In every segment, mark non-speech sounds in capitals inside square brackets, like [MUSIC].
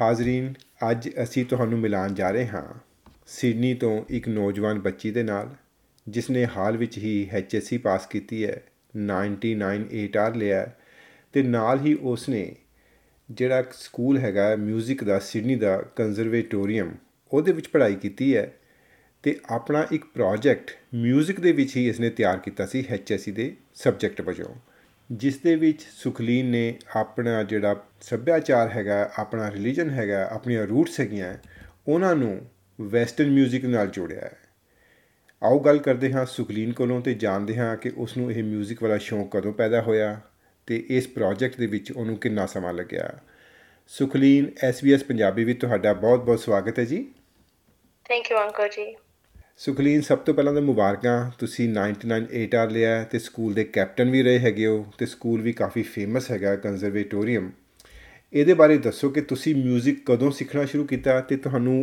ਹਾਜ਼ਰੀਨ ਅੱਜ ਅਸੀਂ ਤੁਹਾਨੂੰ ਮਿਲਾਨ ਜਾ ਰਹੇ ਹਾਂ ਸਿਡਨੀ ਤੋਂ ਇੱਕ ਨੌਜਵਾਨ ਬੱਚੀ ਦੇ ਨਾਲ ਜਿਸ ਨੇ ਹਾਲ ਵਿੱਚ ਹੀ ਐਚਐਸਸੀ ਪਾਸ ਕੀਤੀ ਹੈ 99 ਏਟਾਰ ਲਿਆ ਤੇ ਨਾਲ ਹੀ ਉਸ ਨੇ ਜਿਹੜਾ ਸਕੂਲ ਹੈਗਾ 뮤직 ਦਾ ਸਿਡਨੀ ਦਾ ਕੰਜ਼ਰਵੇਟੋਰੀਅਮ ਉਹਦੇ ਵਿੱਚ ਪੜ੍ਹਾਈ ਕੀਤੀ ਹੈ ਤੇ ਆਪਣਾ ਇੱਕ ਪ੍ਰੋਜੈਕਟ 뮤직 ਦੇ ਵਿੱਚ ਹੀ ਇਸਨੇ ਤਿਆਰ ਕੀਤਾ ਸੀ ਐਚਐਸਸੀ ਦੇ ਸਬਜੈਕਟ ਵਜੋਂ ਜਿਸ ਦੇ ਵਿੱਚ ਸੁਖਲੀਨ ਨੇ ਆਪਣਾ ਜਿਹੜਾ ਸੱਭਿਆਚਾਰ ਹੈਗਾ ਆਪਣਾ ਰਿਲੀਜਨ ਹੈਗਾ ਆਪਣੀਆਂ ਰੂਟਸ ਹੈਗੀਆਂ ਉਹਨਾਂ ਨੂੰ ਵੈਸਟਰਨ 뮤직 ਨਾਲ ਜੋੜਿਆ ਹੈ ਆਓ ਗੱਲ ਕਰਦੇ ਹਾਂ ਸੁਖਲੀਨ ਕੋਲੋਂ ਤੇ ਜਾਣਦੇ ਹਾਂ ਕਿ ਉਸ ਨੂੰ ਇਹ 뮤직 ਵਾਲਾ ਸ਼ੌਂਕ ਕਦੋਂ ਪੈਦਾ ਹੋਇਆ ਤੇ ਇਸ ਪ੍ਰੋਜੈਕਟ ਦੇ ਵਿੱਚ ਉਹਨੂੰ ਕਿੰਨਾ ਸਮਾਂ ਲੱਗਿਆ ਸੁਖਲੀਨ ਐਸਬੀਐਸ ਪੰਜਾਬੀ ਵਿੱਚ ਤੁਹਾਡਾ ਬਹੁਤ-ਬਹੁਤ ਸਵਾਗਤ ਹੈ ਜੀ ਥੈਂਕ ਯੂ ਅੰਕਲ ਜੀ ਸੁਖਲੀਨ ਸਭ ਤੋਂ ਪਹਿਲਾਂ ਤਾਂ ਮੁਬਾਰਕਾਂ ਤੁਸੀਂ 99 ਏਟਾਰ ਲਿਆ ਤੇ ਸਕੂਲ ਦੇ ਕੈਪਟਨ ਵੀ ਰਹੇ ਹੈਗੇ ਹੋ ਤੇ ਸਕੂਲ ਵੀ ਕਾਫੀ ਫੇਮਸ ਹੈਗਾ ਕੰਜ਼ਰਵੇਟੋਰੀਅਮ ਇਹਦੇ ਬਾਰੇ ਦੱਸੋ ਕਿ ਤੁਸੀਂ 뮤직 ਕਦੋਂ ਸਿੱਖਣਾ ਸ਼ੁਰੂ ਕੀਤਾ ਤੇ ਤੁਹਾਨੂੰ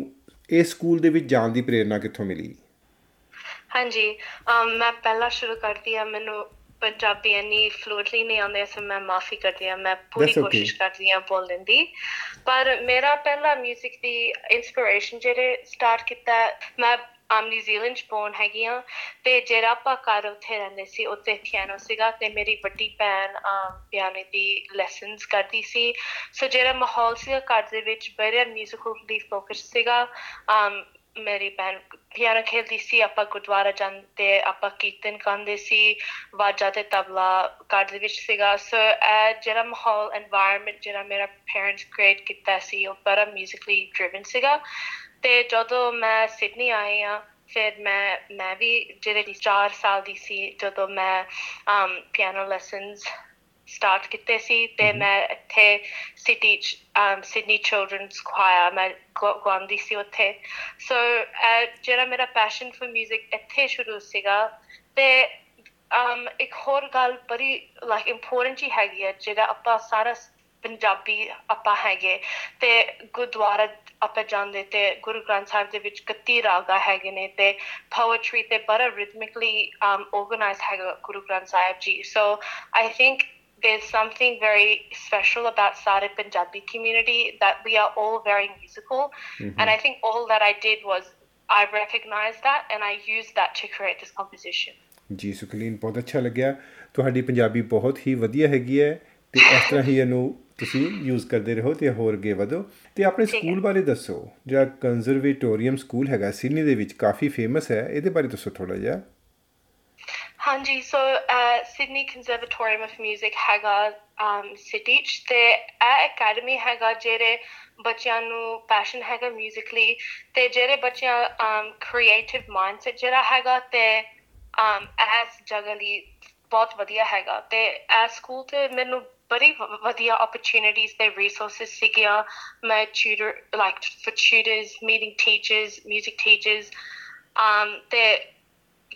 ਇਹ ਸਕੂਲ ਦੇ ਵਿੱਚ ਜਾਣ ਦੀ ਪ੍ਰੇਰਣਾ ਕਿੱਥੋਂ ਮਿਲੀ ਹਾਂਜੀ ਅਮ, ਮੈਂ ਪਹਿਲਾਂ ਸ਼ੁਰੂ ਕਰਦੀ ਹਾਂ ਮੈਨੂੰ ਪੰਜਾਬੀ ਇੰਨੀ ਫਲੂਐਂਟਲੀ ਨਹੀਂ ਆਉਂਦੀ ਸੋ ਮੈਂ ਮਾਫੀ ਕਰਦੀ ਹਾਂ ਮੈਂ ਪੂਰੀ That's okay. ਕੋਸ਼ਿਸ਼ ਕਰਦੀ ਹਾਂ ਬੋਲਣ ਦੀ ਪਰ ਮੇਰਾ ਪਹਿਲਾ 뮤직 ਦੀ ਇਨਸਪੀਰੇਸ਼ਨ ਜਿਹੜੇ ਸਟਾਰਟ ਕੀਤਾ ਮੈਂ ਆਮ ਨਿਊਜ਼ੀਲੈਂਡ ਬੋਰਨ ਹੈਗੀ ਆ ਤੇ ਜਿਹੜਾ ਘਰ ਉੱਥੇ ਰਹਿੰਦੇ ਸੀ, ਉੱਥੇ ਪਿਆਨੋ ਸੀਗਾ ਤੇ ਮੇਰੀ ਵੱਡੀ ਭੈਣ ਪਿਆਨੇ ਦੀ ਲੈਸਨਸ ਕਰਦੀ ਸੀ। ਸੋ ਜਿਹੜਾ ਮਾਹੌਲ ਸੀਗਾ ਘਰ ਦੇ ਵਿੱਚ ਬੜਾ ਮਿਊਜ਼ੀਕਲ ਦੀ ਫੋਕਸ ਸੀਗਾ ਮੇਰੀ ਭੈਣ ਪਿਆਨੋ ਖੇਡਦੀ ਸੀ, ਆਪਾਂ ਗੁਰਦੁਆਰਾ ਜਾਂਦੇ, ਆਪਾਂ ਕੀਰਤਨ ਕਰਦੇ ਸੀ, ਵਾਜਾ ਤੇ ਤਬਲਾ ਘਰ ਦੇ ਵਿੱਚ ਸੀਗਾ। ਸੋ ਜਿਹੜਾ ਮਾਹੌਲ এনवायरमेंट ਜਿਹੜਾ ਮੇਰਾ ਪੇਰੈਂਟਸ ਕ੍ਰੀਏਟ ਕੀਤਾ ਸੀ, ਉਹ ਬੜਾ ਮਿਊਜ਼ੀਕਲੀ ਡਰਾਈਵਨ ਸੀਗਾ। ਤੇ ਜਦੋਂ ਮੈਂ ਸਿਡਨੀ ਆਈ ਆ ਫਿਰ ਮੈਂ ਮੈਂ ਵੀ ਜਿਹੜੇ 4 ਸਾਲ ਦੀ ਸੀ ਜਦੋਂ ਮੈਂ ਅਮ ਪਿਆਨੋ ਲੈਸਨਸ ਸਟਾਰਟ ਕੀਤੇ ਸੀ ਤੇ ਮੈਂ ਇੱਥੇ city um Sydney children's choir ਮੈਂ ਗਾਉਂਦੀ ਸੀ ਉੱਥੇ। ਸੋ ਜਿਹੜਾ ਮੇਰਾ ਪੈਸ਼ਨ ਫॉर 뮤직 ਇੱਥੇ ਸ਼ੁਰੂ ਸੀਗਾ ਤੇ ਅਮ ਇੱਕ ਹੋਰ ਗੱਲ ਬੜੀ ਲਾਈਕ ਇੰਪੋਰਟੈਂਟ ਜੀ ਹੈਗੀ ਹੈ ਜਿਹੜਾ ਆਪਾਂ ਸਾਰਾ ਪੰਜਾਬੀ ਆਪਾਂ ਹੈਗੇ ਤੇ ਗੁਰਦੁਆਰਾ ਆਪਾਂ ਜਾਂਦੇ ਤੇ ਗੁਰੂ ਗ੍ਰੰਥ ਸਾਹਿਬ ਦੇ ਵਿੱਚ 31 ਰਾਗਾ ਹੈਗੇ ਨੇ ਤੇ ਪੋਇਟਰੀ ਤੇ ਬੜਾ ਰਿਦਮਿਕਲੀ ਆਰਗੇਨਾਈਜ਼ ਹੈਗਾ Guru Granth Sahib ji so I think there's something very special about Sare Punjabi community that we are all very musical. And I think all that I did was I recognized that and I used that to create this composition. ਜੀ ਸੁਖਲੀਨ ਬਹੁਤ ਅੱਛਾ ਲੱਗਿਆ ਤੁਹਾਡੀ ਪੰਜਾਬੀ ਬਹੁਤ ਹੀ ਵਧੀਆ ਹੈਗੀ ਹੈ ਤੇ ਇਸ ਤਰ੍ਹਾਂ ਹੀ ਇਹਨੂੰ ਤੁਸੀਂ ਯੂਜ਼ ਕਰਦੇ ਰਹੋ ਤੇ ਹੋਰ ਅੱਗੇ ਵਧੋ। ਤੇ ਆਪਣੇ। ਸਕੂਲ ਬਾਰੇ ਦੱਸੋ। ਜਿਹੜਾ ਕੰਜ਼ਰਵੇਟੋਰੀਅਮ ਸਕੂਲ ਹੈਗਾ ਸਿਡਨੀ ਦੇ ਵਿੱਚ ਕਾਫੀ ਫੇਮਸ ਹੈ ਇਹਦੇ ਬਾਰੇ ਦੱਸੋ ਥੋੜਾ ਜਿਹਾ। ਹਾਂਜੀ ਸੋ ਸਿਡਨੀ ਕੰਜ਼ਰਵੇਟੋਰੀਅਮ ਆਫ 뮤직 ਹੈਗਾ ਸਿਟੀ 'ਚ। ਤੇ ਇਹ ਅਕੈਡਮੀ ਹੈਗਾ ਜਿਹੜੇ ਬੱਚਿਆਂ ਨੂੰ ਪੈਸ਼ਨ ਹੈਗਾ ਮਿਊਜ਼ਿਕਲੀ ਤੇ ਜਿਹੜੇ ਬੱਚਿਆਂ ਕ੍ਰੀਏਟਿਵ ਮਾਈਂਡਸੈਟ ਜਿਹੜਾ ਹੈਗਾ ਤੇ ਇਸ ਜਗ੍ਹਾ ਲਈ ਬਹੁਤ ਵਧੀਆ ਹੈਗਾ। ਤੇ ਇਹ ਸਕੂਲ ਤੇ ਮੈਨੂੰ ਬੜੀ ਵਧੀਆ ਓਪਰਚ्युनिटीज ਤੇ ਰਿਸੋਰਸਸ ਸੀਗੀਆ ਮੈਂ tutor like for tutors meeting teachers 뮤직 teachers um ਤੇ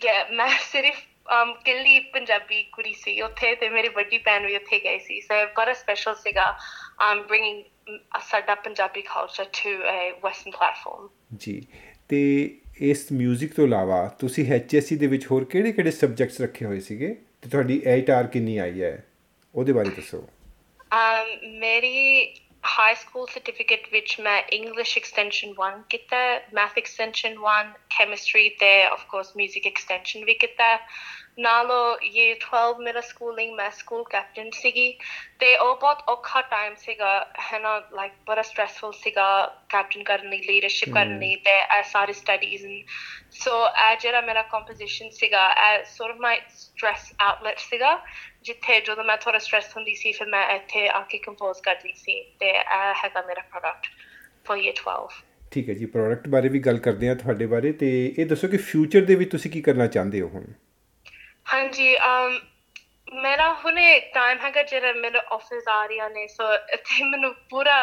ਯਾ ਮੈਂ ਸਿਰਫ um ਕਿੱਲੀ ਪੰਜਾਬੀ ਕੁੜੀ ਸੀ ਉੱਥੇ ਤੇ ਮੇਰੀ ਵੱਡੀ ਭੈਣ ਵੀ ਉੱਥੇ ਗਈ ਸੀ ਸੋ ਬੜਾ ਸਪੈਸ਼ਲ ਸੀਗਾ um bringing ਸਾਡਾ Punjabi culture to a western platform ਜੀ ਤੇ ਇਸ 뮤직 ਤੋਂ ਇਲਾਵਾ ਤੁਸੀਂ HSC ਦੇ ਵਿੱਚ ਹੋਰ ਕਿਹੜੇ-ਕਿਹੜੇ ਸਬਜੈਕਟਸ ਰੱਖੇ ਹੋਏ ਸੀਗੇ ਤੇ ਤੁਹਾਡੀ AITAR ਕਿੰਨੀ ਆਈ ਹੈ ਉਹਦੇ ਬਾਰੇ ਦੱਸੋ Um, ਮੇਰੀ ਹਾਈ ਸਕੂਲ ਸਰਟੀਫਿਕੇਟ ਵਿੱਚ ਮੈਂ ਇੰਗਲਿਸ਼ ਐਕਸਟੈਂਸ਼ਨ 1 ਕੀਤਾ ਮੈਥ ਐਕਸਟੈਂਸ਼ਨ 1 ਕੈਮਿਸਟਰੀ ਤੇ ਆਫ ਕੋਰਸ 뮤직 ਐਕਸਟੈਂਸ਼ਨ ਵੀ ਕੀਤਾ ਨਾਲੋਂ ਇਹ 12 ਮੇਰਾ ਸਕੂਲਿੰਗ ਮੈਂ ਸਕੂਲ ਕੈਪਟਨ ਸੀਗੀ ਤੇ ਉਹ ਬਹੁਤ ਔਖਾ ਟਾਈਮ ਸੀਗਾ ਹੈ ਨਾ ਲਾਈਕ ਬੜਾ ਸਟ੍ਰੈਸਫੁਲ ਸੀਗਾ ਕੈਪਟਨ ਕਰਨ ਲਈ ਲੀਡਰਸ਼ਿਪ ਕਰਨ ਲਈ ਤੇ ਇਹ ਸਾਰੀ ਸਟੱਡੀਜ਼ ਸੋ ਇਹ ਜਿਹੜਾ ਮੇਰਾ ਕੰਪੋਜੀਸ਼ਨ ਸੀਗਾ ਇਹ sort of my stress outlet ਸੀਗਾ ਜਿੱਥੇ ਜਦੋਂ ਮੈਂ ਥੋੜਾ ਸਟ੍ਰੈਸ ਹੁੰਦੀ ਸੀ ਫਿਰ ਮੈਂ ਇੱਥੇ ਆ ਕੇ ਕੰਪੋਜ਼ ਕਰਦੀ ਸੀ ਤੇ ਇਹ ਹੈਗਾ ਮੇਰਾ ਪ੍ਰੋਡਕਟ for year 12 ਠੀਕ ਹੈ ਜੀ ਪ੍ਰੋਡਕਟ ਬਾਰੇ ਵੀ ਗੱਲ ਕਰਦੇ ਹਾਂ ਤੁਹਾਡੇ ਬਾਰੇ ਤੇ ਇਹ ਦੱਸੋ ਕਿ ਫਿਊਚਰ ਦੇ ਵਿੱਚ ਤੁਸੀਂ ਕੀ ਕਰਨਾ ਚਾਹੁੰਦੇ ਹੋ ਹੁਣ? ਹਾਂਜੀ um ਮੇਰਾ ਹੁਣੇ ਟਾਈਮ ਹੈਗਾ ਜਿਹੜਾ ਮੇਰੇ ਆਫਿਸ ਆ ਰਹੀਆਂ ਨੇ ਸੋ ਇੱਥੇ ਮੈਨੂੰ ਪੂਰਾ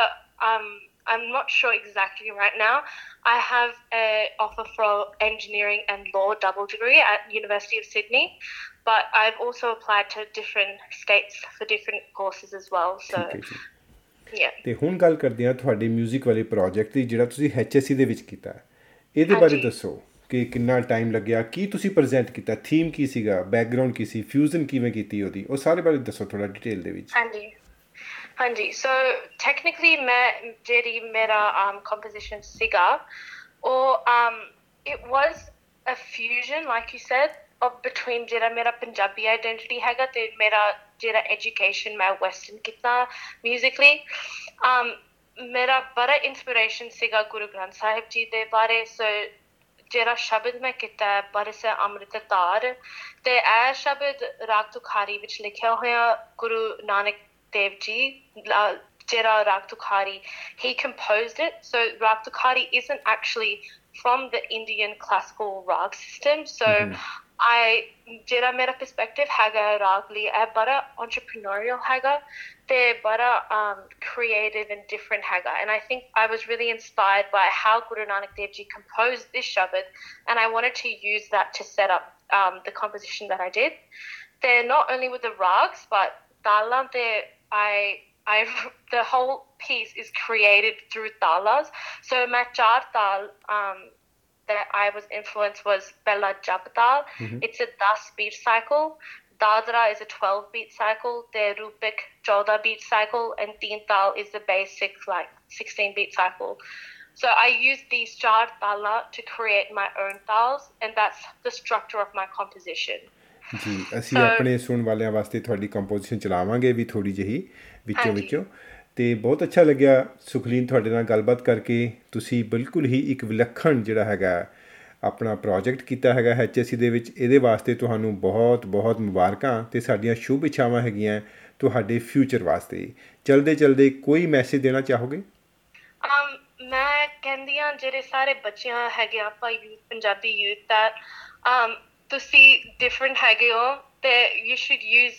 um I'm not sure exactly right now. I have a offer for engineering and law double degree at University of Sydney, but I've also applied to different states for different courses as well. So yeah. ਤੇ ਹੁਣ ਗੱਲ ਕਰਦੇ ਹਾਂ ਤੁਹਾਡੇ 뮤직 ਵਾਲੇ project ਦੀ ਜਿਹੜਾ ਤੁਸੀਂ HSC ਦੇ ਵਿੱਚ ਕੀਤਾ। ਇਹਦੇ ਬਾਰੇ। ਦੱਸੋ ਕਿ ਕਿੰਨਾ ਟਾਈਮ ਲੱਗਿਆ, ਕੀ ਤੁਸੀਂ ਪ੍ਰੈਜ਼ੈਂਟ ਕੀਤਾ ਥੀਮ ਕੀ ਸੀਗਾ ਬੈਕਗ੍ਰਾਉਂਡ ਕੀ ਸੀ ਫਿਊਜ਼ਨ ਕਿਵੇਂ ਕੀਤੀ ਉਹਦੀ, ਉਹ ਸਾਰੇ ਬਾਰੇ ਦੱਸੋ ਥੋੜਾ ਡਿਟੇਲ ਦੇ ਵਿੱਚ। ਹਾਂਜੀ। ਹਾਂਜੀ ਸੋ ਟੈਕਨੀਕਲੀ ਮੈਂ, ਜਿਹੜੀ ਮੇਰਾ um composition ਸੀਗਾ, ਉਹ um it was a fusion, like you said, of between ਜਿਹੜਾ ਮੇਰਾ ਪੰਜਾਬੀ ਆਇਡੈਂਟੀਟੀ ਹੈਗਾ ਤੇ ਮੇਰਾ ਜਿਹੜਾ ਐਜੂਕੇਸ਼ਨ ਮੈਂ ਵੈਸਟਰਨ ਕੀਤਾ musically um ਮੇਰਾ ਬੜਾ ਇਨਸਪੀਰੇਸ਼ਨ ਸੀਗਾ ਗੁਰੂ ਗ੍ਰੰਥ ਸਾਹਿਬ ਜੀ ਦੇ ਬਾਰੇ ਸੋ ਜਿਹੜਾ ਸ਼ਬਦ ਮੈਂ ਕੀਤਾ ਹੈ ਬਰਸ ਅੰਮ੍ਰਿਤ ਤਾਰ ਤੇ ਇਹ ਸ਼ਬਦ ਰਾਗ ਤੁਖਾਰੀ ਵਿੱਚ ਲਿਖਿਆ ਹੋਇਆ ਗੁਰੂ ਨਾਨਕ ਦੇਵ ਜੀ ਜਿਹੜਾ ਰਾਗ Tukhari he composed it so rag tukhari isn't actually from the indian classical rag system so mm-hmm. I did a meta perspective haga Lee a bara entrepreneurial haga, the bara um, creative and different haga, and I think I was really inspired by how Guru Nanak Dev Ji composed this Shabad and I wanted to use that to set up um, the composition that I did. They're not only with the rags but talam I I [LAUGHS] the whole piece is created through talas. So my tal um, that I was influenced was Bella Jabdal. Mm-hmm. It's a das beat cycle. Dadra is a 12 beat cycle. The Rupik Jolda beat cycle. And Tal is the basic like 16 beat cycle. So I use these char tala to create my own tals, and that's the structure of my composition. ਜੀ ਅਸੀਂ ਆਪਣੇ ਸੁਣਨ ਵਾਲਿਆਂ ਵਾਸਤੇ ਤੁਹਾਡੀ composition ਚਲਾਵਾਂਗੇ ਵੀ ਥੋੜੀ ਜਿਹੀ ਵਿੱਚੋਂ ਵਿੱਚੋਂ ਤੇ ਬਹੁਤ ਅੱਛਾ ਲੱਗਿਆ ਸੁਖਲੀਨ ਤੁਹਾਡੇ ਨਾਲ ਗੱਲਬਾਤ ਕਰਕੇ। ਤੁਸੀਂ ਬਿਲਕੁਲ ਹੀ ਇੱਕ ਵਿਲੱਖਣ ਜਿਹੜਾ ਹੈਗਾ, ਆਪਣਾ ਪ੍ਰੋਜੈਕਟ ਕੀਤਾ ਹੈਗਾ ਐਚਐਸਸੀ ਦੇ ਵਿੱਚ। ਇਹਦੇ ਵਾਸਤੇ ਤੁਹਾਨੂੰ ਬਹੁਤ ਬਹੁਤ ਮੁਬਾਰਕਾਂ ਤੇ ਸਾਡੀਆਂ ਸ਼ੁਭ ਇੱਛਾਵਾਂ ਹੈਗੀਆਂ ਤੁਹਾਡੇ ਫਿਊਚਰ ਵਾਸਤੇ। ਚਲਦੇ ਚਲਦੇ ਕੋਈ ਮੈਸੇਜ ਦੇਣਾ ਚਾਹੋਗੇ? ਅਮ, ਮੈਂ ਕਹਿੰਦੀ ਆ ਜਿਹੜੇ ਸਾਰੇ ਬੱਚਿਆਂ ਹੈਗੇ ਆਪਾਂ ਯੂਥ ਪੰਜਾਬੀ ਯੂਥ ਦਾ, ਅਮ, ਤੁਸੀਂ ਡਿਫਰੈਂਟ ਹੈਗੇ ਹੋ ਤੇ you should use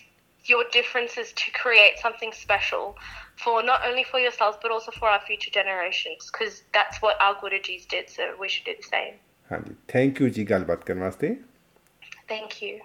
your differences to create something special for not only for yourselves but also for our future generations because that's what our Gurujis did so we should do the same. Thank you thank you जी गलबात करने